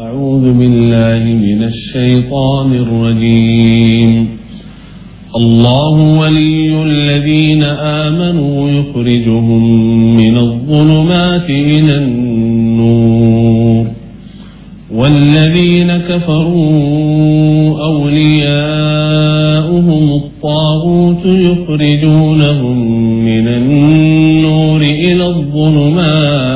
أعوذ بالله من الشيطان الرجيم. الله ولي الذين آمنوا يخرجهم من الظلمات إلى النور. والذين كفروا أولياؤهم الطاغوت يخرجونهم من النور إلى الظلمات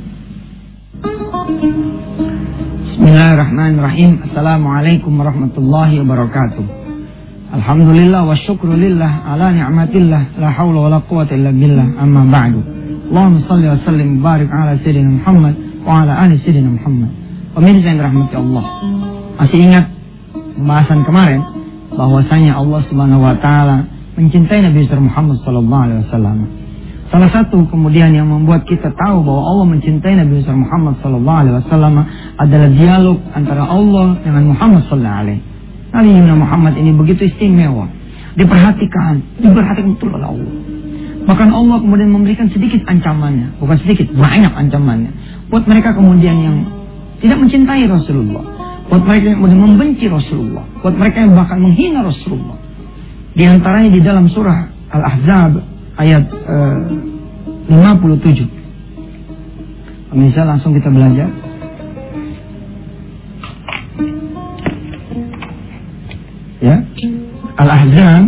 Bismillahirrahmanirrahim. Assalamualaikum warahmatullahi wabarakatuh. Alhamdulillah wa syukrulillah ala ni'matillah la hawla wa la quwata illa billah amma ba'du. Allahumma salli wa sallim barik ala sayyidina Muhammad wa ala ali sayyidina Muhammad. Pemirsa yang dirahmati Allah. Masih ingat pembahasan kemarin bahwasanya Allah Subhanahu wa taala mencintai Nabi Muhammad sallallahu alaihi wasallam. Salah satu kemudian yang membuat kita tahu bahwa Allah mencintai Nabi besar Muhammad Sallallahu Alaihi Wasallam adalah dialog antara Allah dengan Muhammad Sallallahu Alaihi. Nabi Muhammad ini begitu istimewa, diperhatikan, diperhatikan betul oleh Allah. Bahkan Allah kemudian memberikan sedikit ancamannya, bukan sedikit, banyak ancamannya. Buat mereka kemudian yang tidak mencintai Rasulullah, buat mereka yang kemudian membenci Rasulullah, buat mereka yang bahkan menghina Rasulullah. Di antaranya di dalam surah Al-Ahzab ayat eh, 57. Pemirsa langsung kita belajar. Ya. Al-Ahzab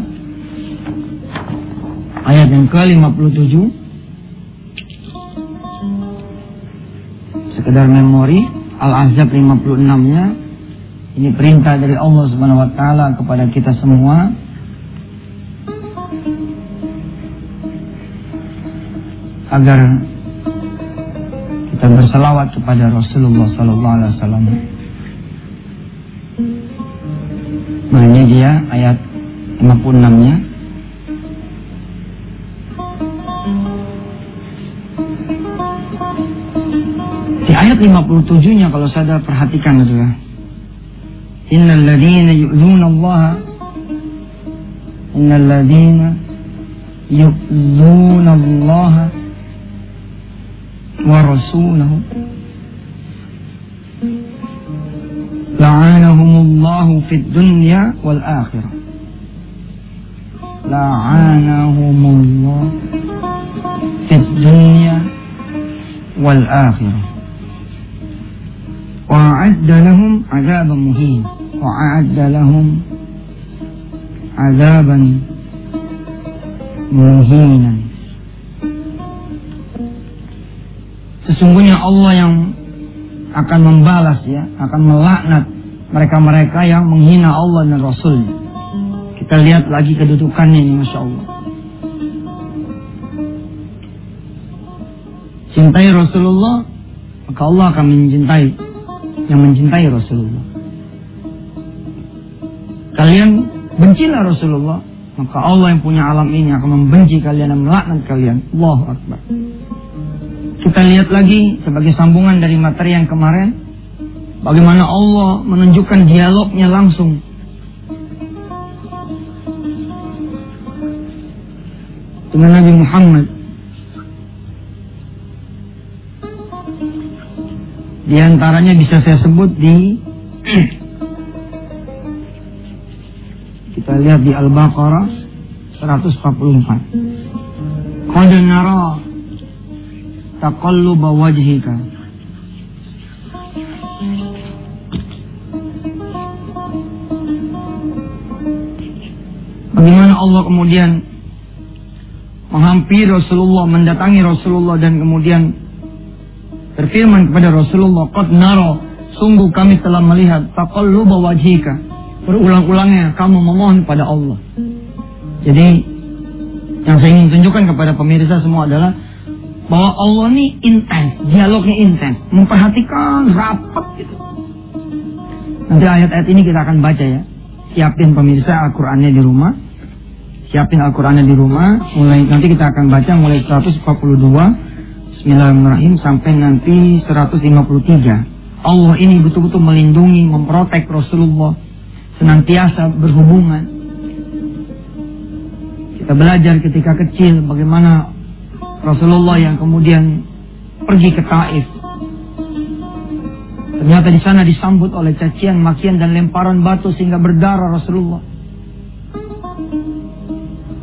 ayat yang ke-57 sekedar memori Al-Ahzab 56-nya ini perintah dari Allah Subhanahu wa taala kepada kita semua agar kita berselawat kepada Rasulullah Sallallahu Alaihi Wasallam. Nah ini dia ayat 56-nya. Di ayat 57-nya kalau saya perhatikan itu ya. Innal ladina yu'zuna Allah Innal ladina yu'zuna Allah ورسوله لعنهم الله في الدنيا والآخرة. لعنهم الله في الدنيا والآخرة. وأعد لهم عذابا مهينا. وأعد لهم عذابا مهينا. Sesungguhnya Allah yang akan membalas ya, akan melaknat mereka-mereka yang menghina Allah dan Rasulnya. Kita lihat lagi kedudukannya ini, Masya Allah. Cintai Rasulullah, maka Allah akan mencintai yang mencintai Rasulullah. Kalian bencilah Rasulullah, maka Allah yang punya alam ini akan membenci kalian dan melaknat kalian. Allahu Akbar. Kita lihat lagi sebagai sambungan dari materi yang kemarin. Bagaimana Allah menunjukkan dialognya langsung. Dengan Nabi Muhammad. Di antaranya bisa saya sebut di kita lihat di Al-Baqarah 144. Qad nara taqalluba wajhika Bagaimana Allah kemudian menghampiri Rasulullah, mendatangi Rasulullah dan kemudian berfirman kepada Rasulullah, "Qad naro, sungguh kami telah melihat taqalluba wajhika." Berulang-ulangnya kamu memohon pada Allah. Jadi yang saya ingin tunjukkan kepada pemirsa semua adalah bahwa Allah ini intens, dialognya intens, memperhatikan rapat gitu. Nanti ayat-ayat ini kita akan baca ya. Siapin pemirsa Al-Qur'annya di rumah. Siapin Al-Qur'annya di rumah. Mulai nanti kita akan baca mulai 142 Bismillahirrahmanirrahim sampai nanti 153. Allah ini betul-betul melindungi, memprotek Rasulullah senantiasa berhubungan. Kita belajar ketika kecil bagaimana Rasulullah yang kemudian pergi ke Taif. Ternyata di sana disambut oleh cacian, makian dan lemparan batu sehingga berdarah Rasulullah.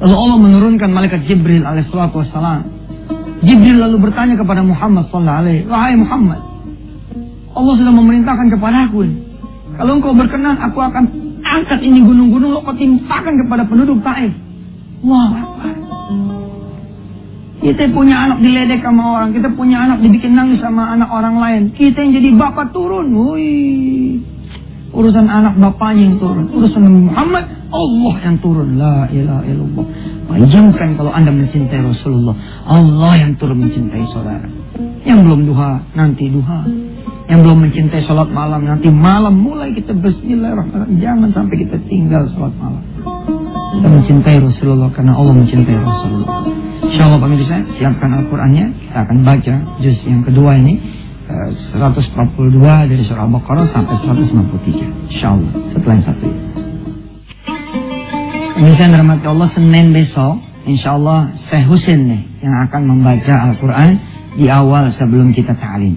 Lalu Allah menurunkan malaikat Jibril alaihissalatu wassalam. Jibril lalu bertanya kepada Muhammad sallallahu alaihi Wahai Muhammad, Allah sudah memerintahkan kepada aku Kalau engkau berkenan, aku akan angkat ini gunung-gunung, lo kau timpakan kepada penduduk Taif. Wah, kita punya anak diledek sama orang, kita punya anak dibikin nangis sama anak orang lain. Kita yang jadi bapak turun, woi. Urusan anak bapaknya yang turun, urusan Muhammad Allah yang turun. La ilaha illallah. Bayangkan kalau anda mencintai Rasulullah, Allah yang turun mencintai saudara. Yang belum duha, nanti duha. Yang belum mencintai sholat malam, nanti malam mulai kita Bismillahirrahmanirrahim. Jangan sampai kita tinggal sholat malam. Kita mencintai Rasulullah karena Allah mencintai Rasulullah. Insya Allah pemirsa, siapkan Al-Qurannya. Kita akan baca juz yang kedua ini. 142 eh, dari surah Al-Baqarah sampai 163. Insya Allah. Setelah yang satu ini. Pemirsa yang Allah, Senin besok. Insya Allah Syekh Husin nih yang akan membaca Al-Quran di awal sebelum kita ta'lim.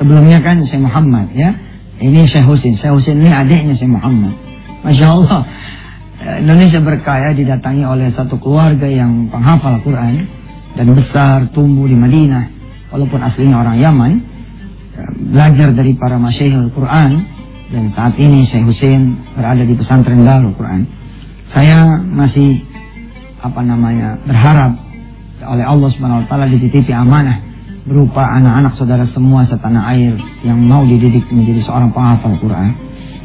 Sebelumnya kan Syekh Muhammad ya. Ini Syekh Husin. Syekh Husin ini adiknya Syekh Muhammad. Masya Allah. Indonesia berkaya didatangi oleh satu keluarga yang penghafal Quran dan besar tumbuh di Madinah. Walaupun aslinya orang Yaman belajar dari para masyaihul Quran dan saat ini Syekh Hussein berada di pesantren Darul Quran. Saya masih apa namanya berharap oleh Allah Subhanahu wa taala dititipi amanah berupa anak-anak saudara semua setanah air yang mau dididik menjadi seorang penghafal Quran.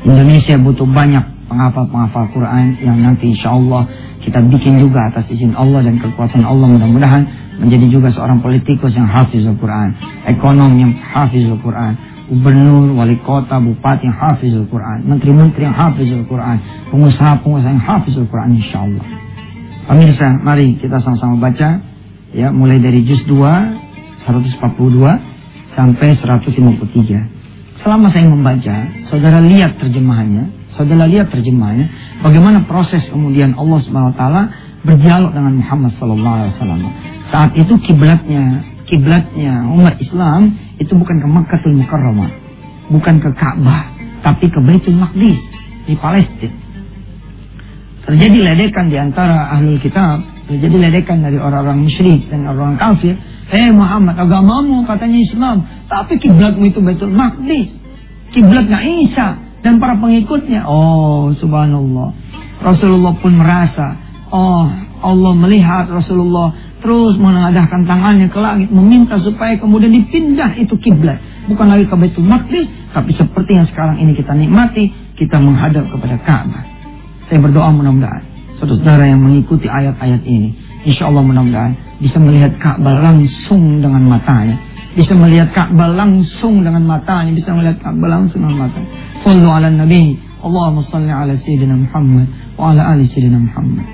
Indonesia butuh banyak penghafal-penghafal Quran yang nanti insya Allah kita bikin juga atas izin Allah dan kekuatan Allah mudah-mudahan menjadi juga seorang politikus yang hafiz Al-Quran, ekonom yang hafiz Al-Quran, gubernur, wali kota, bupati yang hafiz Al-Quran, menteri-menteri yang hafiz Al-Quran, pengusaha-pengusaha yang hafiz Al-Quran insya Allah. Pemirsa, mari kita sama-sama baca ya mulai dari juz 2 142 sampai 153. Selama saya membaca, saudara lihat terjemahannya, Saudara lihat terjemahnya, bagaimana proses kemudian Allah Subhanahu wa taala berdialog dengan Muhammad sallallahu alaihi wasallam. Saat itu kiblatnya, kiblatnya umat Islam itu bukan ke Makkahul Mukarramah, bukan ke Ka'bah, tapi ke Baitul Maqdis di Palestina. Terjadi ledekan di antara ahlul kitab, terjadi ledekan dari orang-orang musyrik dan orang kafir. Hei Muhammad, agamamu katanya Islam, tapi kiblatmu itu Baitul Maqdis. Kiblatnya Isa, dan para pengikutnya. Oh, subhanallah. Rasulullah pun merasa, oh, Allah melihat Rasulullah terus mengadahkan tangannya ke langit meminta supaya kemudian dipindah itu kiblat bukan lagi ke Baitul Maqdis tapi seperti yang sekarang ini kita nikmati kita menghadap kepada Ka'bah saya berdoa mudah-mudahan saudara yang mengikuti ayat-ayat ini insya Allah mudah-mudahan bisa melihat Ka'bah langsung dengan matanya bisa melihat Ka'bah langsung dengan matanya bisa melihat Ka'bah langsung dengan matanya صلوا على النبي. اللهم صل على سيدنا محمد وعلى آل سيدنا محمد.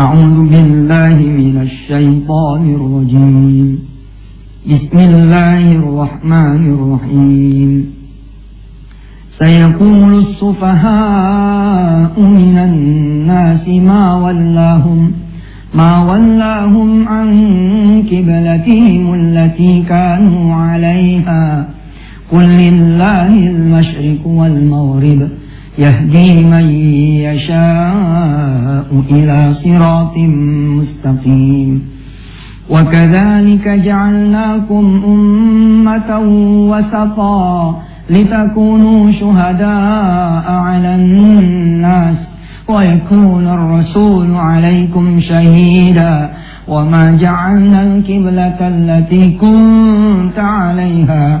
أعوذ بالله من الشيطان الرجيم. بسم الله الرحمن الرحيم. سيقول السفهاء من الناس ما ولاهم ما ولاهم عن كبلتهم التي كانوا عليها. قل لله المشرق والمغرب يهدي من يشاء إلى صراط مستقيم وكذلك جعلناكم أمة وسطا لتكونوا شهداء على الناس ويكون الرسول عليكم شهيدا وما جعلنا الكبلة التي كنت عليها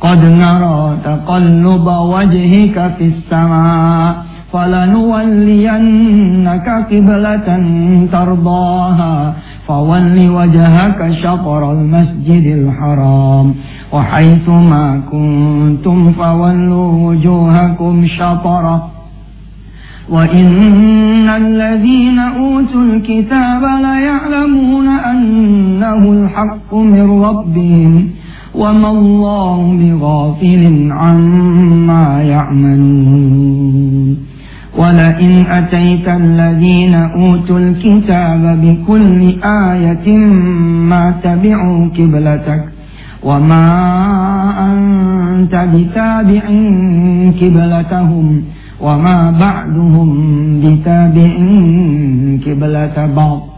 قد نرى تقلب وجهك في السماء فلنولينك قبلة ترضاها فول وجهك شطر المسجد الحرام. وحيث ما كنتم فولوا وجوهكم شطره وإن الذين أوتوا الكتاب ليعلمون أنه الحق من ربهم. وما الله بغافل عما يعملون. ولئن أتيت الذين أوتوا الكتاب بكل آية ما تبعوا قبلتك وما أنت بتابع قبلتهم وما بعدهم بتابع قبلة بعض.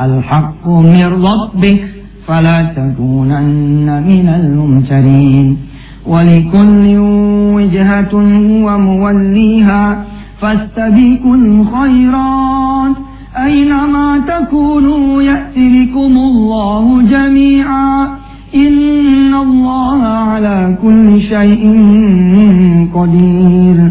الحق من ربك فلا تكونن من الممترين ولكل وجهة هو موليها فاستبقوا الخيرات أينما تكونوا يأتي بكم الله جميعا إن الله على كل شيء قدير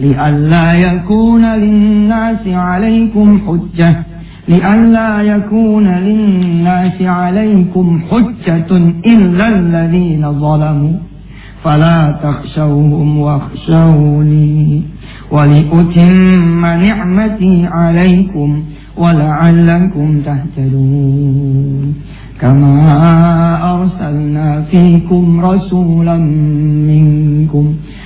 لئلا يكون للناس عليكم حجة. لئلا يكون للناس عليكم حجة إلا الذين ظلموا. فلا تخشوهم واخشوني ولأتم نعمتي عليكم ولعلكم تهتدون. كما أرسلنا فيكم رسولا منكم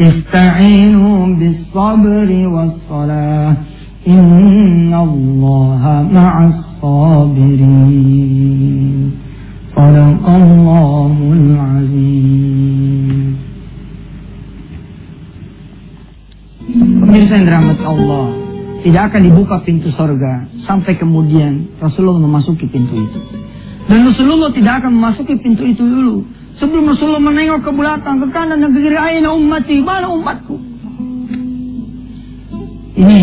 استعينوا بالصبر والصلاة إن الله مع الصابرين صدق الله العظيم Pemirsa yang dirahmati Allah, tidak akan dibuka pintu sorga sampai kemudian Rasulullah memasuki pintu itu. Dan Rasulullah tidak akan memasuki pintu itu dulu. Sebelum Rasulullah menengok ke belakang, ke kanan dan ke kiri, aina ummati, mana umatku? Ini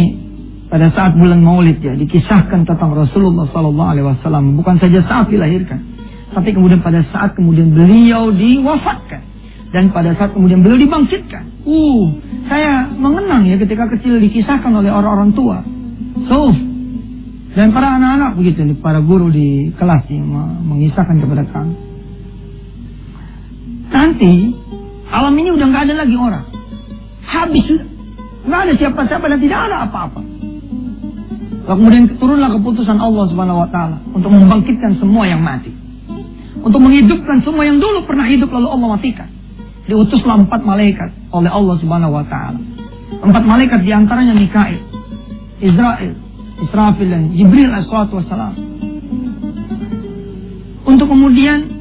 pada saat bulan Maulid ya dikisahkan tentang Rasulullah Sallallahu Alaihi Wasallam bukan saja saat dilahirkan, tapi kemudian pada saat kemudian beliau diwafatkan dan pada saat kemudian beliau dibangkitkan. Uh, saya mengenang ya ketika kecil dikisahkan oleh orang-orang tua. So, dan para anak-anak begitu para guru di kelas yang mengisahkan kepada kami. Nanti alam ini udah nggak ada lagi orang, habis sudah, nggak ada siapa-siapa dan tidak ada apa-apa. Kemudian turunlah keputusan Allah Subhanahu Wa Taala untuk membangkitkan semua yang mati, untuk menghidupkan semua yang dulu pernah hidup lalu Allah matikan. Diutuslah empat malaikat oleh Allah Subhanahu wa taala. Empat malaikat di antaranya Mikail, Israel, Israfil dan Jibril alaihissalatu wassalam. Untuk kemudian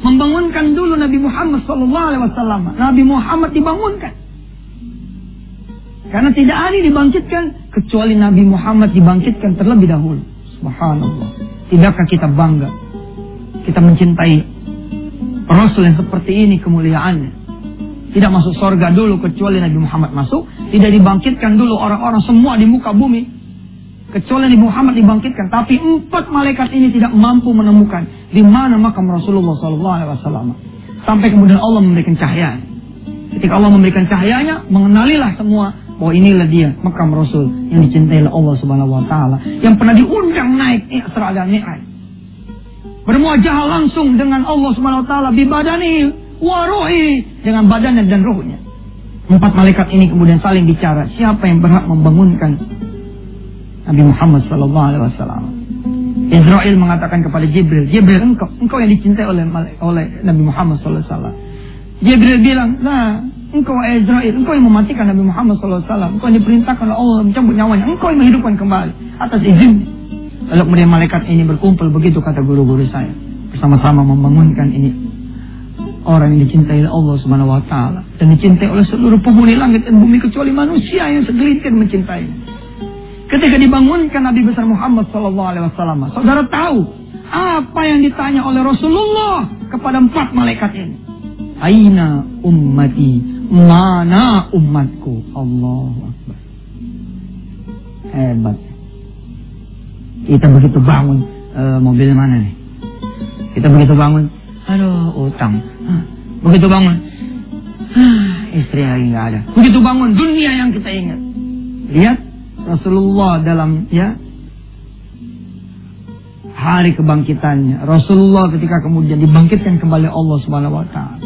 membangunkan dulu Nabi Muhammad sallallahu alaihi wasallam. Nabi Muhammad dibangunkan. Karena tidak ada dibangkitkan kecuali Nabi Muhammad dibangkitkan terlebih dahulu. Subhanallah. Tidakkah kita bangga? Kita mencintai Rasul yang seperti ini kemuliaannya. Tidak masuk sorga dulu kecuali Nabi Muhammad masuk. Tidak dibangkitkan dulu orang-orang semua di muka bumi. Kecuali Nabi Muhammad dibangkitkan. Tapi empat malaikat ini tidak mampu menemukan. Di mana makam Rasulullah SAW. Sampai kemudian Allah memberikan cahaya. Ketika Allah memberikan cahayanya, mengenalilah semua bahwa inilah dia makam Rasul yang dicintai oleh Allah Subhanahu wa taala yang pernah diundang naik Isra dan Mi'raj. Bermuajah langsung dengan Allah Subhanahu wa taala bibadani wa ruhi dengan badannya dan ruhnya. Empat malaikat ini kemudian saling bicara, siapa yang berhak membangunkan Nabi Muhammad sallallahu alaihi wasallam. Israel mengatakan kepada Jibril, Jibril engkau, engkau yang dicintai oleh oleh Nabi Muhammad sallallahu alaihi. Jibril bilang, nah Engkau Israel, engkau yang mematikan Nabi Muhammad SAW. Engkau yang diperintahkan oleh Allah mencabut nyawanya. Engkau yang menghidupkan kembali atas izin. Lalu kemudian malaikat ini berkumpul begitu kata guru-guru saya. Bersama-sama membangunkan ini. Orang yang dicintai oleh Allah Subhanahu wa taala dan dicintai oleh seluruh penghuni langit dan bumi kecuali manusia yang segelintir mencintai. Ketika dibangunkan Nabi besar Muhammad sallallahu alaihi wasallam, saudara tahu apa yang ditanya oleh Rasulullah kepada empat malaikat ini? Aina ummati Mana umatku? Allah. Hebat. Kita begitu bangun, uh, mobil mana nih? Kita begitu bangun, aduh utang. Begitu bangun, istri lagi nggak ada. Begitu bangun, dunia yang kita ingat. Lihat Rasulullah dalam ya hari kebangkitannya. Rasulullah ketika kemudian dibangkitkan kembali Allah Subhanahu wa taala.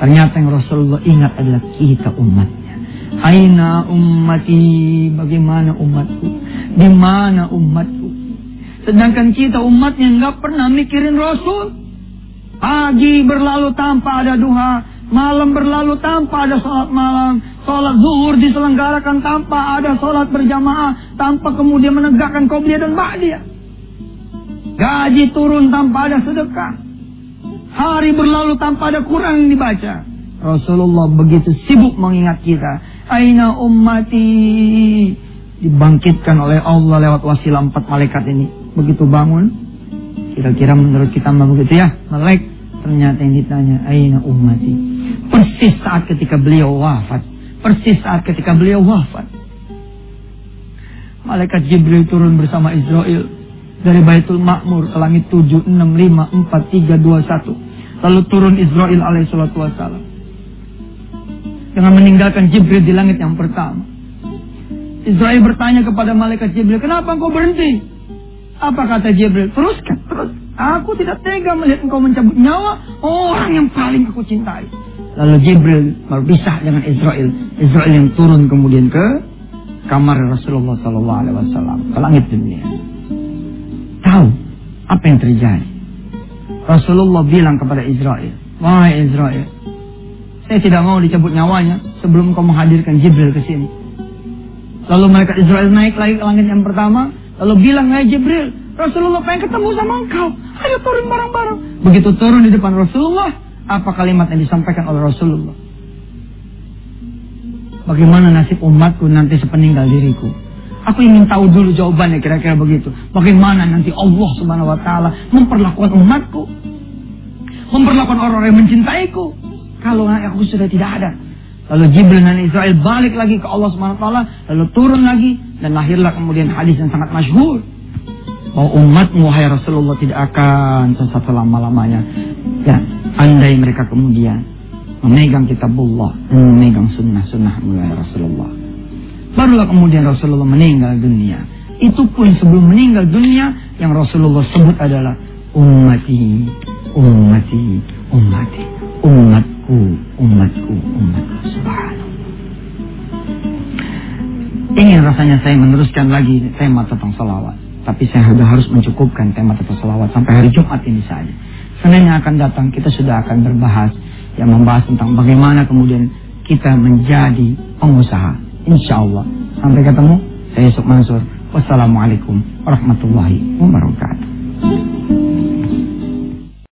Ternyata yang Rasulullah ingat adalah kita umatnya. Aina ummati, bagaimana umatku? Di mana umatku? Sedangkan kita umatnya nggak pernah mikirin Rasul. Pagi berlalu tanpa ada duha, malam berlalu tanpa ada sholat malam, sholat zuhur diselenggarakan tanpa ada sholat berjamaah, tanpa kemudian menegakkan qobliyah dan ba'diyah. Gaji turun tanpa ada sedekah. Hari berlalu tanpa ada Quran yang dibaca. Rasulullah begitu sibuk mengingat kita. Aina ummati. Dibangkitkan oleh Allah lewat wasilah empat malaikat ini. Begitu bangun. Kira-kira menurut kita begitu ya. Melek. Ternyata yang ditanya. Aina ummati. Persis saat ketika beliau wafat. Persis saat ketika beliau wafat. Malaikat Jibril turun bersama Israel dari Baitul Makmur ke langit 7, 6, 5, 4, 3, 2, 1. Lalu turun Israel alaihissalatu wassalam. Dengan meninggalkan Jibril di langit yang pertama. Israel bertanya kepada malaikat Jibril, kenapa engkau berhenti? Apa kata Jibril? Teruskan, terus. Aku tidak tega melihat engkau mencabut nyawa orang yang paling aku cintai. Lalu Jibril berpisah dengan Israel. Israel yang turun kemudian ke kamar Rasulullah Sallallahu Alaihi Wasallam ke langit dunia tahu apa yang terjadi. Rasulullah bilang kepada Israel, Wahai Israel, saya tidak mau dicabut nyawanya sebelum kau menghadirkan Jibril ke sini. Lalu mereka Israel naik lagi ke langit yang pertama, lalu bilang, Hai Jibril, Rasulullah pengen ketemu sama engkau. Ayo turun bareng-bareng. Begitu turun di depan Rasulullah, apa kalimat yang disampaikan oleh Rasulullah? Bagaimana nasib umatku nanti sepeninggal diriku? Aku ingin tahu dulu jawabannya kira-kira begitu. Bagaimana nanti Allah Subhanahu wa taala memperlakukan umatku? Memperlakukan orang-orang yang mencintaiku kalau aku sudah tidak ada. Lalu Jibril dan Israel balik lagi ke Allah Subhanahu wa taala, lalu turun lagi dan lahirlah kemudian hadis yang sangat masyhur bahwa umatmu wahai Rasulullah tidak akan sesat selama-lamanya. Ya, andai mereka kemudian memegang kitabullah, memegang sunnah-sunnah mulai Rasulullah. Barulah kemudian Rasulullah meninggal dunia. Itu pun sebelum meninggal dunia yang Rasulullah sebut adalah ummati, ummati, ummati, umatku, umatku, umatku. Subhanallah. Ingin rasanya saya meneruskan lagi tema tentang salawat. Tapi saya sudah harus mencukupkan tema tentang salawat sampai hari Jumat ini saja. Senin yang akan datang kita sudah akan berbahas yang membahas tentang bagaimana kemudian kita menjadi pengusaha. Insya Allah. Sampai ketemu. Saya Yusuf Mansur. Wassalamualaikum warahmatullahi wabarakatuh.